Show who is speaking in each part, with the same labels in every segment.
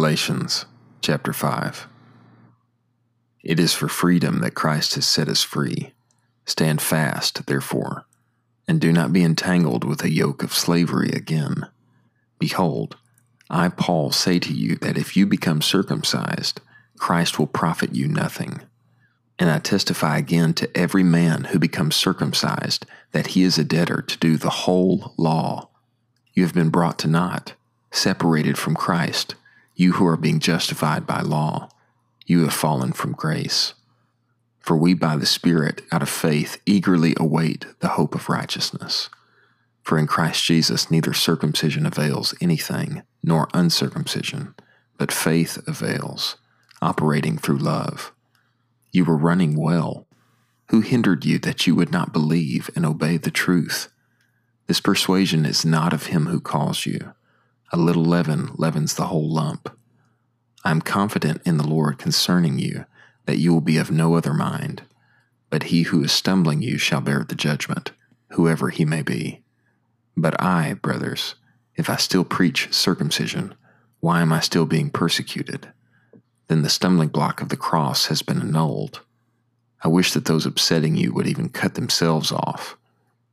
Speaker 1: Galatians chapter 5. It is for freedom that Christ has set us free. Stand fast, therefore, and do not be entangled with a yoke of slavery again. Behold, I, Paul, say to you that if you become circumcised, Christ will profit you nothing. And I testify again to every man who becomes circumcised that he is a debtor to do the whole law. You have been brought to naught, separated from Christ, you who are being justified by law. You have fallen from grace. For we by the Spirit, out of faith, eagerly await the hope of righteousness. For in Christ Jesus neither circumcision avails anything, nor uncircumcision, but faith avails, operating through love. You were running well. Who hindered you that you would not believe and obey the truth? This persuasion is not of him who calls you. A little leaven leavens the whole lump. I am confident in the Lord concerning you that you will be of no other mind, but he who is stumbling you shall bear the judgment, whoever he may be. But I, brothers, if I still preach circumcision, why am I still being persecuted? Then the stumbling block of the cross has been annulled. I wish that those upsetting you would even cut themselves off,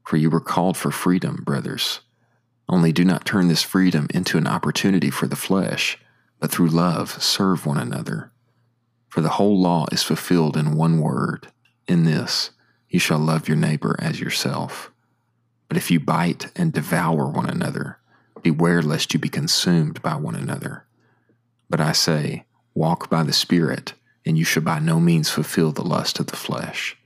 Speaker 1: for you were called for freedom, brothers. Only do not turn this freedom into an opportunity for the flesh, but through love serve one another. For the whole law is fulfilled in one word in this, you shall love your neighbor as yourself. But if you bite and devour one another, beware lest you be consumed by one another. But I say, walk by the Spirit, and you shall by no means fulfill the lust of the flesh.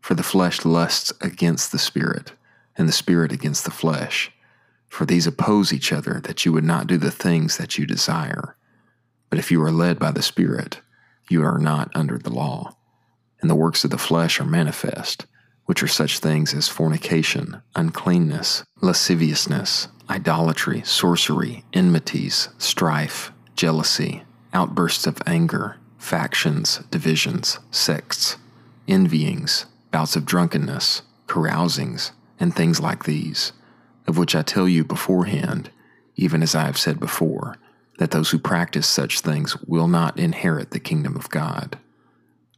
Speaker 1: For the flesh lusts against the Spirit, and the Spirit against the flesh. For these oppose each other, that you would not do the things that you desire. But if you are led by the Spirit, you are not under the law. And the works of the flesh are manifest, which are such things as fornication, uncleanness, lasciviousness, idolatry, sorcery, enmities, strife, jealousy, outbursts of anger, factions, divisions, sects, envyings, bouts of drunkenness, carousings, and things like these, of which I tell you beforehand, even as I have said before that those who practice such things will not inherit the kingdom of God.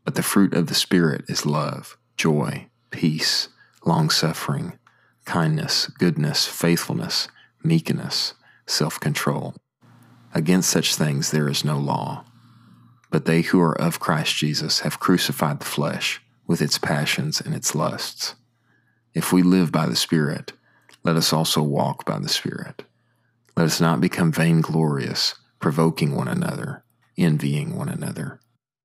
Speaker 1: But the fruit of the Spirit is love, joy, peace, long suffering, kindness, goodness, faithfulness, meekness, self control. Against such things there is no law. But they who are of Christ Jesus have crucified the flesh with its passions and its lusts. If we live by the Spirit, let us also walk by the Spirit. Let us not become vainglorious, provoking one another, envying one another.